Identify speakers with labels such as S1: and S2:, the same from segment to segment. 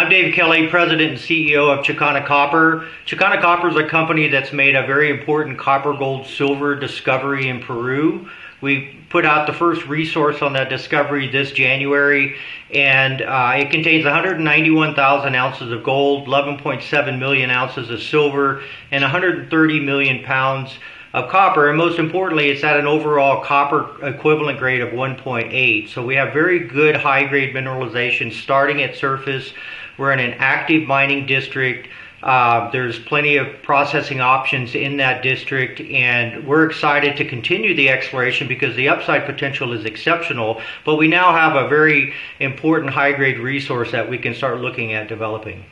S1: I'm Dave Kelley, President and CEO of Chakana Copper. Chakana Copper is a company that's made a very important copper, gold, silver discovery in Peru. We put out the first resource on that discovery this January, and uh, it contains 191,000 ounces of gold, 11.7 million ounces of silver, and 130 million pounds of copper, and most importantly, it's at an overall copper equivalent grade of 1.8. So we have very good high grade mineralization starting at surface. We're in an active mining district. Uh, there's plenty of processing options in that district, and we're excited to continue the exploration because the upside potential is exceptional. But we now have a very important high grade resource that we can start looking at developing.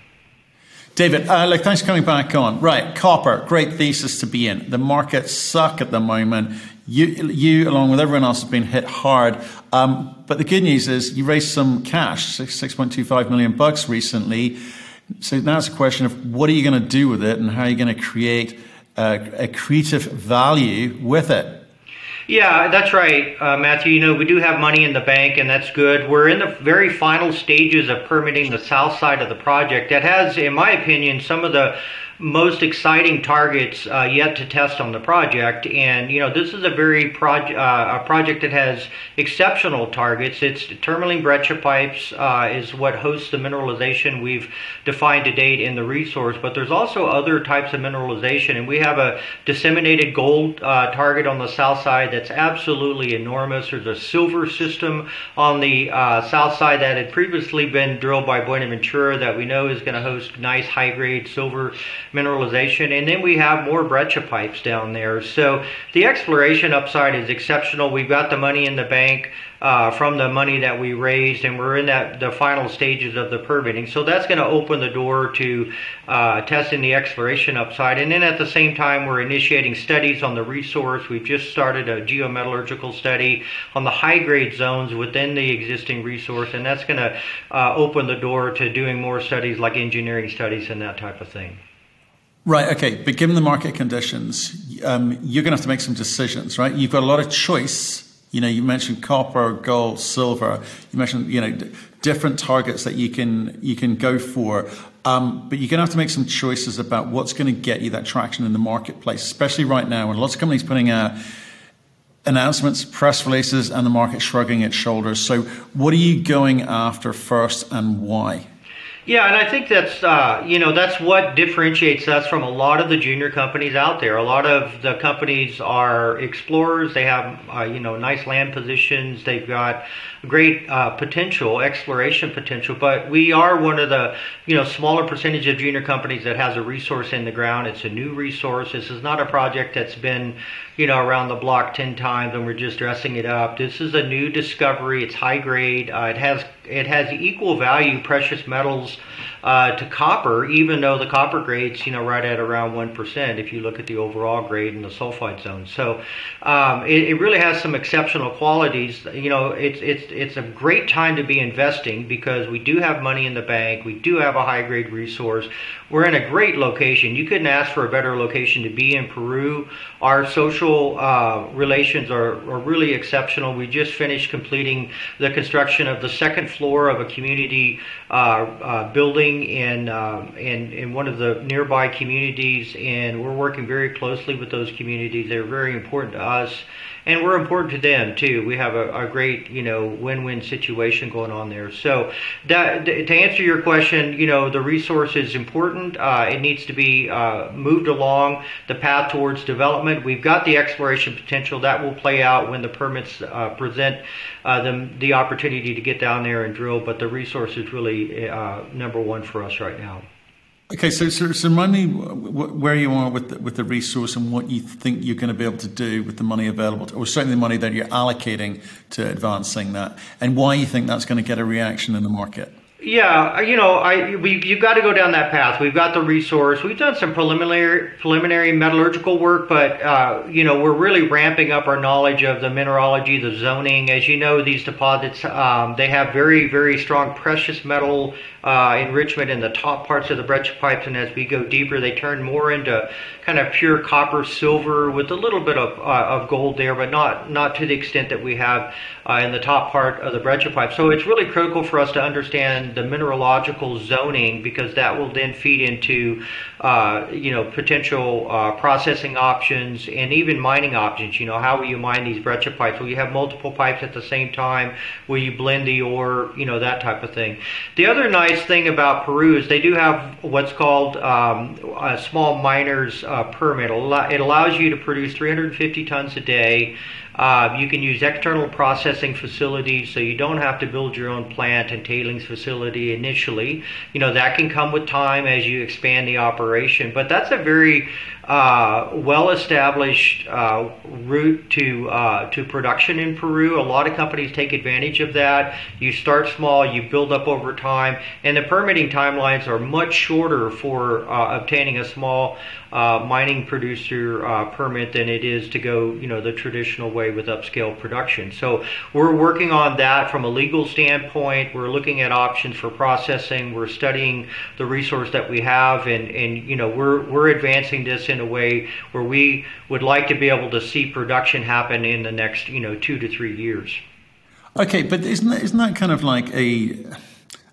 S2: David, uh, like, thanks for coming back on. Right, copper, great thesis to be in. The markets suck at the moment. You, you along with everyone else, have been hit hard. Um, but the good news is you raised some cash, six point two five million bucks recently. So now it's a question of what are you going to do with it, and how are you going to create uh, a creative value with it.
S1: Yeah, that's right, uh, Matthew. You know, we do have money in the bank, and that's good. We're in the very final stages of permitting the south side of the project. That has, in my opinion, some of the most exciting targets uh, yet to test on the project. And you know, this is a very project uh, a project that has exceptional targets. It's tourmaline breccia pipes uh, is what hosts the mineralization we've defined to date in the resource. But there's also other types of mineralization, and we have a disseminated gold uh, target on the south side that's absolutely enormous. There's a silver system on the uh, south side that had previously been drilled by Buenaventura that we know is going to host nice high grade silver mineralization. And then we have more breccia pipes down there. So the exploration upside is exceptional. We've got the money in the bank uh, from the money that we raised, and we're in that the final stages of the permitting. So that's going to open the door to uh, testing the exploration upside. And then at the same time, we're initiating studies on the resource. We've just started a geometallurgical study on the high grade zones within the existing resource, and that's going to uh, open the door to doing more studies like engineering studies and that type of thing.
S2: Right. Okay. But given the market conditions, um, you're going to have to make some decisions, right? You've got a lot of choice. You know, you mentioned copper, gold, silver. You mentioned, you know, d- different targets that you can you can go for. Um, but you're going to have to make some choices about what's going to get you that traction in the marketplace, especially right now when lots of companies putting out announcements, press releases, and the market shrugging its shoulders. So, what are you going after first, and why?
S1: Yeah, and I think that's uh, you know that's what differentiates us from a lot of the junior companies out there. A lot of the companies are explorers. They have uh, you know nice land positions. They've got great uh, potential, exploration potential. But we are one of the you know smaller percentage of junior companies that has a resource in the ground. It's a new resource. This is not a project that's been you know around the block ten times and we're just dressing it up. This is a new discovery. It's high grade. Uh, it has it has equal value precious metals uh, to copper, even though the copper grade's you know right at around one percent if you look at the overall grade in the sulfide zone. So um, it, it, really has some exceptional qualities. You know, it's it's it's a great time to be investing because we do have money in the bank. We do have a high grade resource. We're in a great location. You couldn't ask for a better location to be in Peru. Our social uh, relations are, are really exceptional. We just finished completing the construction of the second floor of a community uh, uh, building in, um, in, in one of the nearby communities, and we're working very closely with those communities. They're very important to us and we're important to them too. We have a, a great, you know, win-win situation going on there. So, that, to answer your question, you know, the resource is important. Uh, it needs to be uh, moved along the path towards development. We've got the exploration potential that will play out when the permits uh, present uh, the the opportunity to get down there and drill. But the resource is really uh, number one for us right now.
S2: Okay, so, so, so remind me where you are with the, with the resource and what you think you're going to be able to do with the money available, to, or certainly the money that you're allocating to advancing that, and why you think that's going to get a reaction in the market.
S1: Yeah, you know, I we you've got to go down that path. We've got the resource. We've done some preliminary preliminary metallurgical work, but uh, you know, we're really ramping up our knowledge of the mineralogy, the zoning. As you know, these deposits um, they have very very strong precious metal uh, enrichment in the top parts of the breccia pipes, and as we go deeper, they turn more into kind of pure copper, silver with a little bit of, uh, of gold there, but not not to the extent that we have uh, in the top part of the breccia pipe. So it's really critical for us to understand the mineralogical zoning because that will then feed into, uh, you know, potential uh, processing options and even mining options. You know, how will you mine these breccia pipes? Will you have multiple pipes at the same time? Will you blend the ore? You know, that type of thing. The other nice thing about Peru is they do have what's called um, a small miners uh, permit. It allows you to produce 350 tons a day. Uh, you can use external processing facilities, so you don't have to build your own plant and tailings facility initially. You know that can come with time as you expand the operation, but that's a very uh, well-established uh, route to uh, to production in Peru. A lot of companies take advantage of that. You start small, you build up over time, and the permitting timelines are much shorter for uh, obtaining a small uh, mining producer uh, permit than it is to go, you know, the traditional way with upscale production. So we're working on that from a legal standpoint. We're looking at options for processing. We're studying the resource that we have, and and you know, we're we're advancing this in a way where we would like to be able to see production happen in the next, you know, two to three years.
S2: Okay, but isn't that, isn't that kind of like a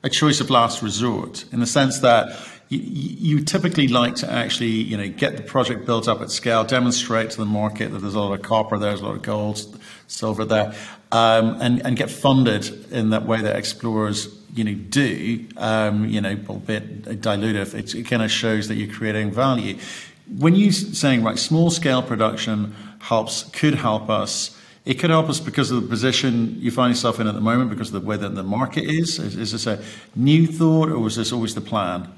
S2: a choice of last resort in the sense that you, you, typically like to actually, you know, get the project built up at scale, demonstrate to the market that there's a lot of copper there's a lot of gold, silver there, um, and, and get funded in that way that explorers, you know, do, um, you know, albeit dilutive. It, it kind of shows that you're creating value. When you're saying, right, small scale production helps, could help us, it could help us because of the position you find yourself in at the moment, because of the way that the market is. Is, is this a new thought or was this always the plan?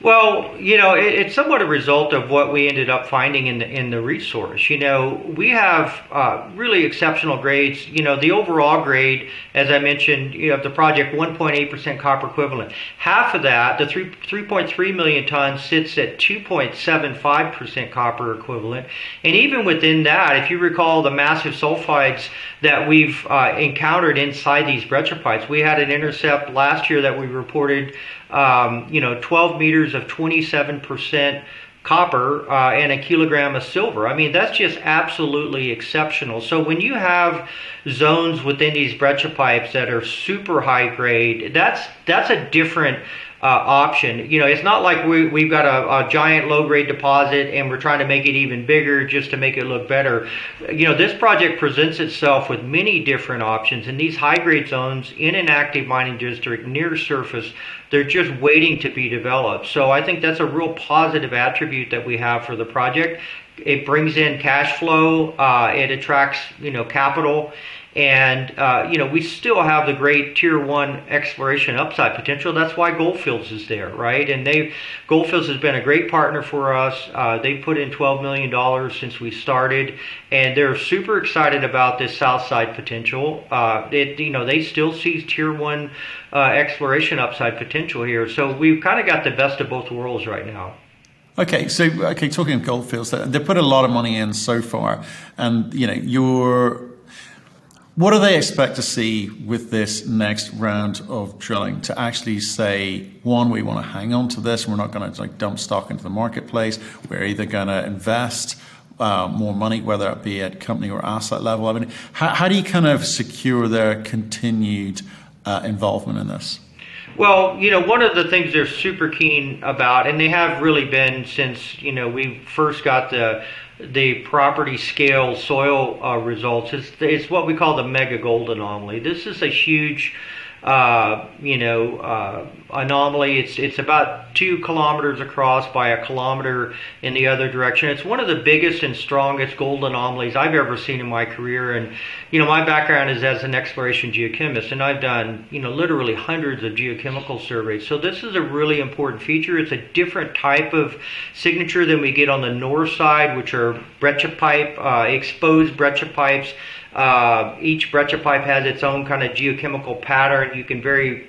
S1: Well, you know, it, it's somewhat a result of what we ended up finding in the in the resource. You know, we have uh, really exceptional grades. You know, the overall grade, as I mentioned, you have the project 1.8% copper equivalent. Half of that, the 3 3.3 million tons, sits at 2.75% copper equivalent. And even within that, if you recall the massive sulfides that we've uh, encountered inside these breccia pipes, we had an intercept last year that we reported um, you know, 12 meters of 27% copper uh, and a kilogram of silver. I mean, that's just absolutely exceptional. So when you have zones within these breccia pipes that are super high grade, that's that's a different uh, option. You know, it's not like we, we've got a, a giant low grade deposit and we're trying to make it even bigger just to make it look better. You know, this project presents itself with many different options, and these high grade zones in an active mining district near surface, they're just waiting to be developed. So I think that's a real positive attribute that we have for the project. It brings in cash flow, uh, it attracts, you know, capital and, uh, you know, we still have the great tier one exploration upside potential. That's why Gold Fields is there, right? And they, Gold Fields has been a great partner for us. Uh, they put in $12 million since we started, and they're super excited about this south side potential. Uh, it, you know, they still see tier one uh, exploration upside potential here. So we've kind of got the best of both worlds right now.
S2: Okay, so okay, talking of Gold Fields, they put a lot of money in so far, and you know you're what do they expect to see with this next round of drilling to actually say, one, we want to hang on to this, we're not going to like dump stock into the marketplace, we're either going to invest uh, more money, whether it be at company or asset level? I mean, how, how do you kind of secure their continued uh, involvement in this?
S1: Well, you know, one of the things they're super keen about, and they have really been since, you know, we first got the the property scale soil uh, results is, is what we call the mega gold anomaly. This is a huge uh, you know, uh, anomaly. It's it's about two kilometers across by a kilometer in the other direction. It's one of the biggest and strongest gold anomalies I've ever seen in my career. And you know, my background is as an exploration geochemist, and I've done you know literally hundreds of geochemical surveys. So this is a really important feature. It's a different type of signature than we get on the north side, which are breccia pipe, uh, exposed breccia pipes. Uh, each breccia pipe has its own kind of geochemical pattern. You can very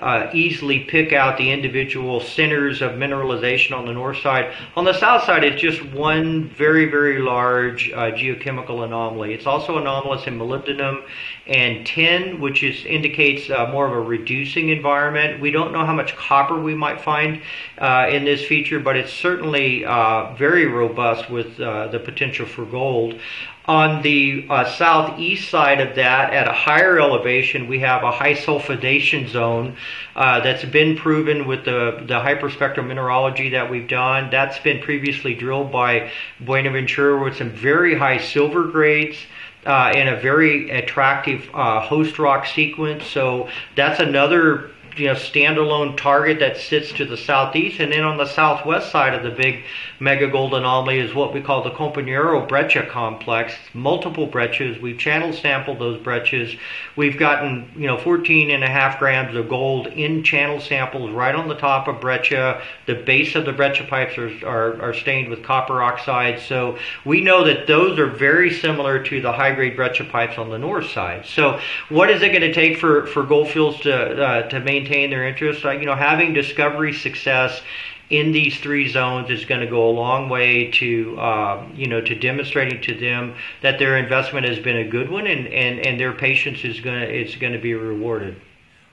S1: uh, uh, easily pick out the individual centers of mineralization on the north side. On the south side, it's just one very, very large uh, geochemical anomaly. It's also anomalous in molybdenum and tin, which is, indicates uh, more of a reducing environment. We don't know how much copper we might find uh, in this feature, but it's certainly uh, very robust with uh, the potential for gold. On the southeast side of that, at a higher elevation, we have a high sulfidation zone uh, that's been proven with the, the hyperspectral mineralogy that we've done. That's been previously drilled by Buenaventura with some very high silver grades. Uh, in a very attractive uh, host rock sequence. So that's another you know standalone target that sits to the southeast, and then on the southwest side of the big mega gold anomaly is what we call the Compañero breccia complex. Multiple breccias. We've channel sampled those breccias. We've gotten you know 14 and a half grams of gold in channel samples right on the top of breccia. The base of the breccia pipes are, are, are stained with copper oxide, so we know that those are very similar to the high grade breccia pipes on the north side. So what is it going to take for for Gold Fields to uh, to maintain maintain their interest. Uh, you know, having discovery success in these three zones is going to go a long way to um, you know to demonstrating to them that their investment has been a good one and, and, and their patience is going to it's going to be rewarded.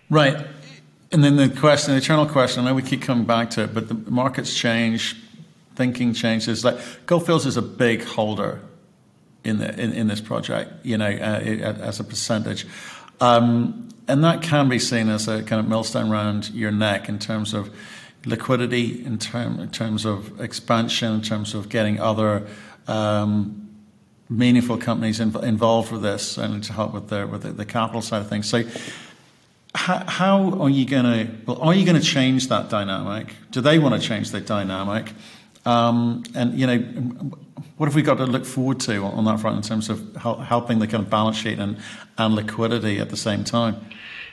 S2: Right. And then the question, the eternal question, I know we keep coming back to it, but the markets change, thinking changes. Like Gold Fields is a big holder in the in, in this project, you know, uh, as a percentage. Um, and that can be seen as a kind of millstone around your neck in terms of liquidity, in, term, in terms of expansion, in terms of getting other um, meaningful companies involved with this and to help with the with the, the capital side of things. So. How, how are you going to? Well, are you going to change that dynamic? Do they want to change that dynamic? Um, and you know, what have we got to look forward to on that front in terms of helping the kind of balance sheet and, and liquidity at the same time?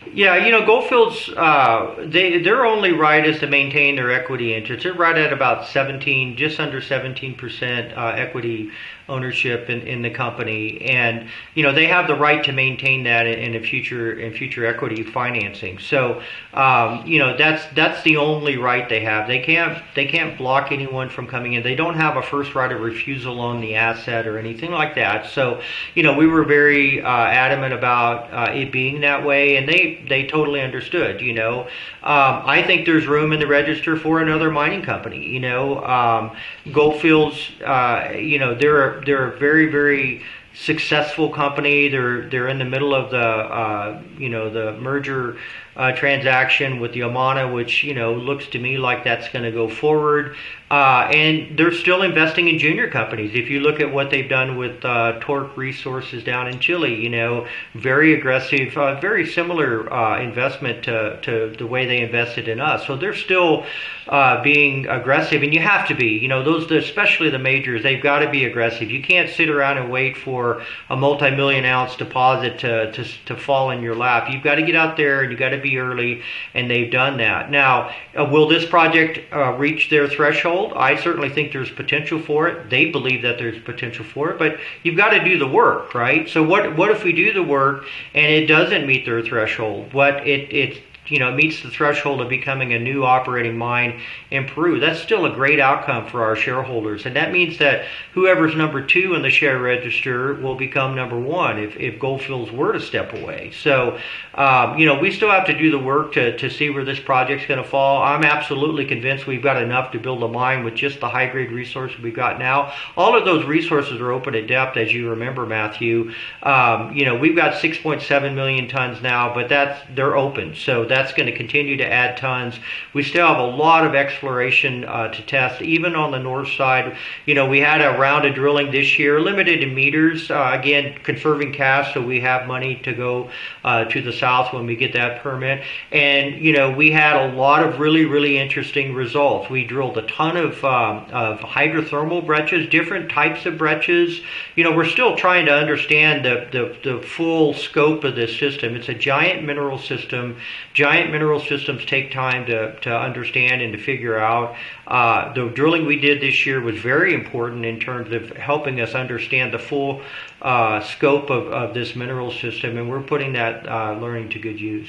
S1: Yeah, you know, Gold Fields, uh, they their only right is to maintain their equity interest. They're right at about seventeen, just under seventeen percent uh, equity ownership in, in the company, and you know they have the right to maintain that in, in future in future equity financing. So um, you know that's that's the only right they have. They can't they can't block anyone from coming in. They don't have a first right of refusal on the asset or anything like that. So you know we were very uh, adamant about uh, it being that way, and they they totally understood. You know um, I think there's room in the register for another mining company. You know um, Gold Fields. Uh, you know they're they're a very very successful company. They're they're in the middle of the uh, you know the merger uh, transaction with the Yamana, which you know looks to me like that's going to go forward. Uh, and they're still investing in junior companies. If you look at what they've done with uh, Torq Resources down in Chile, you know, very aggressive, uh, very similar uh, investment to, to the way they invested in us. So they're still uh, being aggressive, and you have to be. You know, those especially the majors, they've got to be aggressive. You can't sit around and wait for a multi-million ounce deposit to, to, to fall in your lap. You've got to get out there and you've got to be early, and they've done that. Now, uh, will this project reach their threshold? I certainly think there's potential for it. They believe that there's potential for it, but you've got to do the work, right? So what what if we do the work and it doesn't meet their threshold? What it it you know meets the threshold of becoming a new operating mine in Peru, that's still a great outcome for our shareholders. And that means that whoever's number two in the share register will become number one if, if Gold Fields were to step away. So, um, you know, we still have to do the work to, to see where this project's going to fall. I'm absolutely convinced we've got enough to build a mine with just the high grade resources we've got now. All of those resources are open at depth, as you remember, Matthew. Um, you know, we've got 6.7 million tons now, but that's they're open. So that's going to continue to add tons. We still have a lot of exploration uh, to test, even on the north side. You know, we had a round of drilling this year, limited in meters. Uh, again, conserving cash, so we have money to go uh, to the south when we get that permit. And you know, we had a lot of really, really interesting results. We drilled a ton of um, of hydrothermal breccias, different types of breccias. You know, we're still trying to understand the the, the full scope of this system. It's a giant mineral system. Giant mineral systems take time to to understand and to figure out. Uh, the drilling we did this year was very important in terms of helping us understand the full uh, scope of, of this mineral system, and we're putting that uh, learning to good use.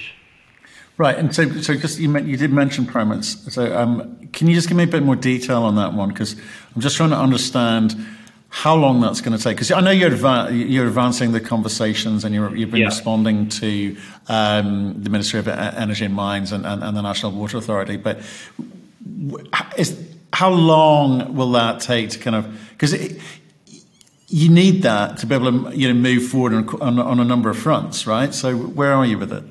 S2: Right, and so so just you, you did mention permits. So um, can you just give me a bit more detail on that one? Because I'm just trying to understand how long that's going to take. Because I know you're, you're advancing the conversations and you have been yeah. responding to um, the Ministry of Energy and Mines and, and, and the National Water Authority, but is, how long will that take to kind of because you need that to be able to you know move forward on, on, on, a number of fronts, right? So where are you with it?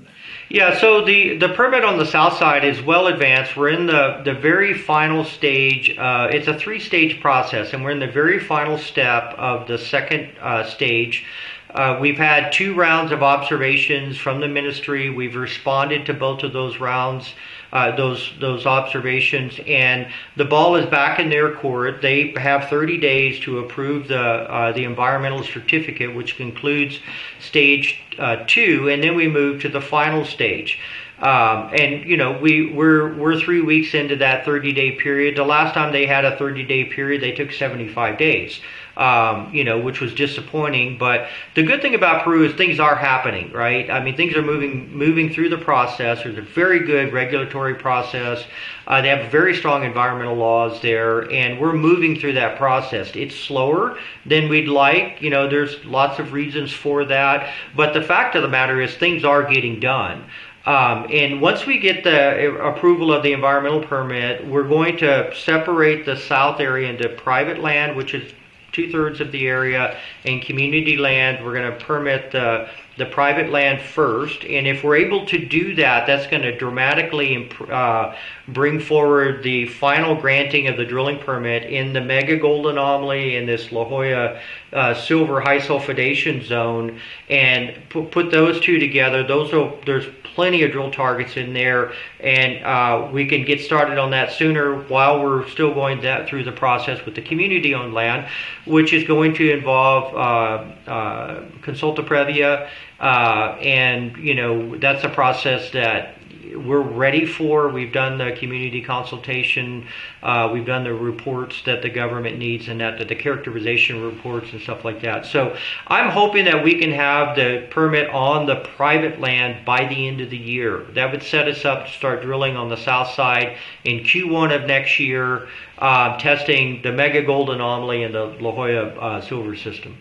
S1: Yeah, so the, the permit on the south side is well advanced. We're in the, the very final stage. Uh, it's a three stage process, and we're in the very final step of the second uh, stage. Uh, we've had two rounds of observations from the ministry. We've responded to both of those rounds, uh, those those observations, and the ball is back in their court. They have 30 days to approve the uh, the environmental certificate, which concludes stage uh, two, and then we move to the final stage. Um, and you know we we're we're three weeks into that 30 day period. The last time they had a 30 day period, they took 75 days um, you know, which was disappointing. But the good thing about Peru is things are happening, right? I mean, things are moving moving through the process. There's a very good regulatory process. Uh, they have very strong environmental laws there, and we're moving through that process. It's slower than we'd like. You know, there's lots of reasons for that. But the fact of the matter is, things are getting done. Um, and once we get the approval of the environmental permit, we're going to separate the south area into private land, which is two thirds of the area, and community land. We're going to permit the the private land first, and if we're able to do that, that's going to dramatically uh, bring forward the final granting of the drilling permit in the mega gold anomaly in this La Jolla uh, silver high sulfidation zone, and put, those two together. Those are, there's plenty of drill targets in there, and uh, we can get started on that sooner while we're still going that through the process with the community-owned land, which is going to involve uh, uh, consulta previa, uh, and you know that's a process that we're ready for. We've done the community consultation. Uh, we've done the reports that the government needs and that, that the characterization reports and stuff like that. So I'm hoping that we can have the permit on the private land by the end of the year. That would set us up to start drilling on the south side in Q1 of next year, uh, testing the mega gold anomaly and the La Jolla uh, silver system.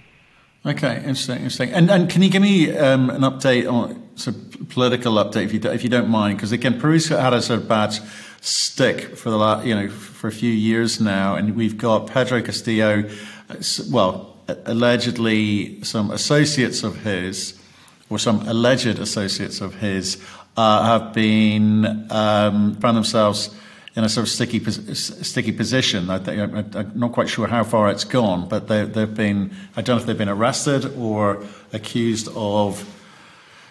S2: Okay, interesting, interesting. And and can you give me um, an update on sort of political update if you if you don't mind? Because again, Peru's had a sort of bad stick for the last you know for a few years now, and we've got Pedro Castillo, well, allegedly some associates of his, or some alleged associates of his, uh, have been um, found themselves in a sort of sticky sticky position. I I'm not quite sure how far it's gone, but they, they've been. I don't know if they've been arrested or accused of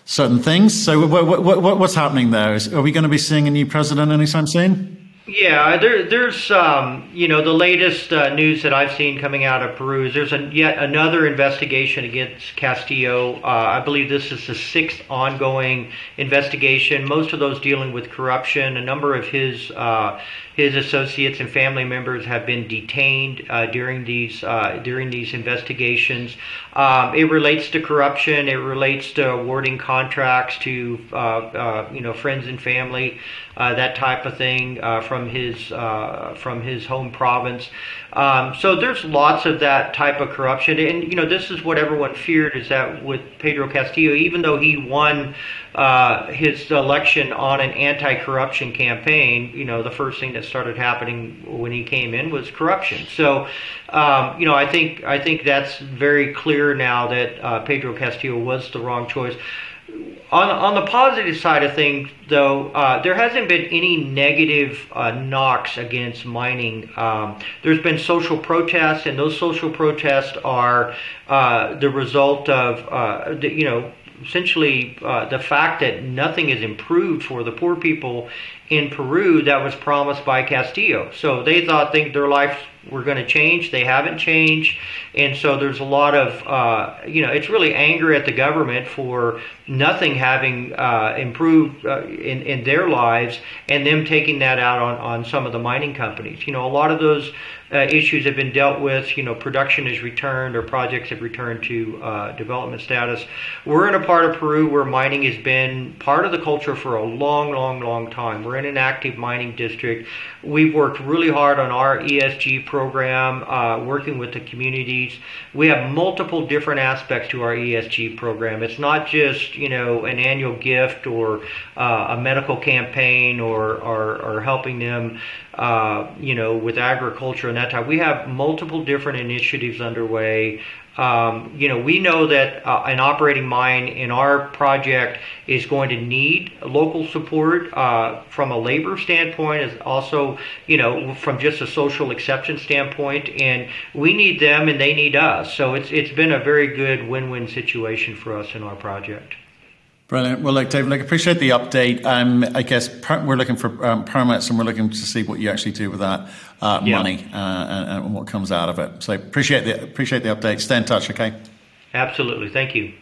S2: certain things. So, what, what, what's happening there? Is, are we going to be seeing a new president anytime soon?
S1: Yeah, there, there's um, you know the latest uh, news that I've seen coming out of Peru is there's a, yet another investigation against Castillo. Uh, I believe this is the sixth ongoing investigation. Most of those dealing with corruption. A number of his uh, his associates and family members have been detained uh, during these uh, during these investigations. Um, it relates to corruption. It relates to awarding contracts to uh, uh you know friends and family, uh, that type of thing from his from his home province. Um, so there's lots of that type of corruption, and you know this is what everyone feared is that with Pedro Castillo, even though he won uh, his election on an anti-corruption campaign, you know the first thing that started happening when he came in was corruption. So um, you know I think I think that's very clear now that uh, Pedro Castillo was the wrong choice on on the positive side of things, though, uh, there hasn't been any negative uh, knocks against mining. Um, there's been social protests, and those social protests are uh, the result of uh, the, you know essentially uh, the fact that nothing is improved for the poor people in Peru that was promised by Castillo. So they thought think their lives were going to change. They haven't changed, and so there's a lot of uh, you know it's really anger at the government for nothing having uh, improved uh, in in their lives, and them taking that out on on some of the mining companies. You know, a lot of those uh, issues have been dealt with. You know, production has returned or projects have returned to uh, development status. We're in a part of Peru where mining has been part of the culture for a long, long, long time. We're in an active mining district. We've worked really hard on our ESG program, uh, working with the communities. We have multiple different aspects to our ESG program. It's not just you know an annual gift or uh, a medical campaign or or, or helping them uh, you know, with agriculture and that type. We have multiple different initiatives underway Um, you know, we know that uh, an operating mine in our project is going to need local support uh, from a labor standpoint, as also, you know, from just a social acceptance standpoint, and we need them and they need us. So it's it's been a very good win-win situation for us in our project.
S2: Brilliant. Well, look, David, like, appreciate the update. Um, I guess per- we're looking for um, permits and we're looking to see what you actually do with that uh, yeah. money uh, and, and, what comes out of it. So appreciate the appreciate the update. Stay in touch, okay?
S1: Absolutely. Thank you.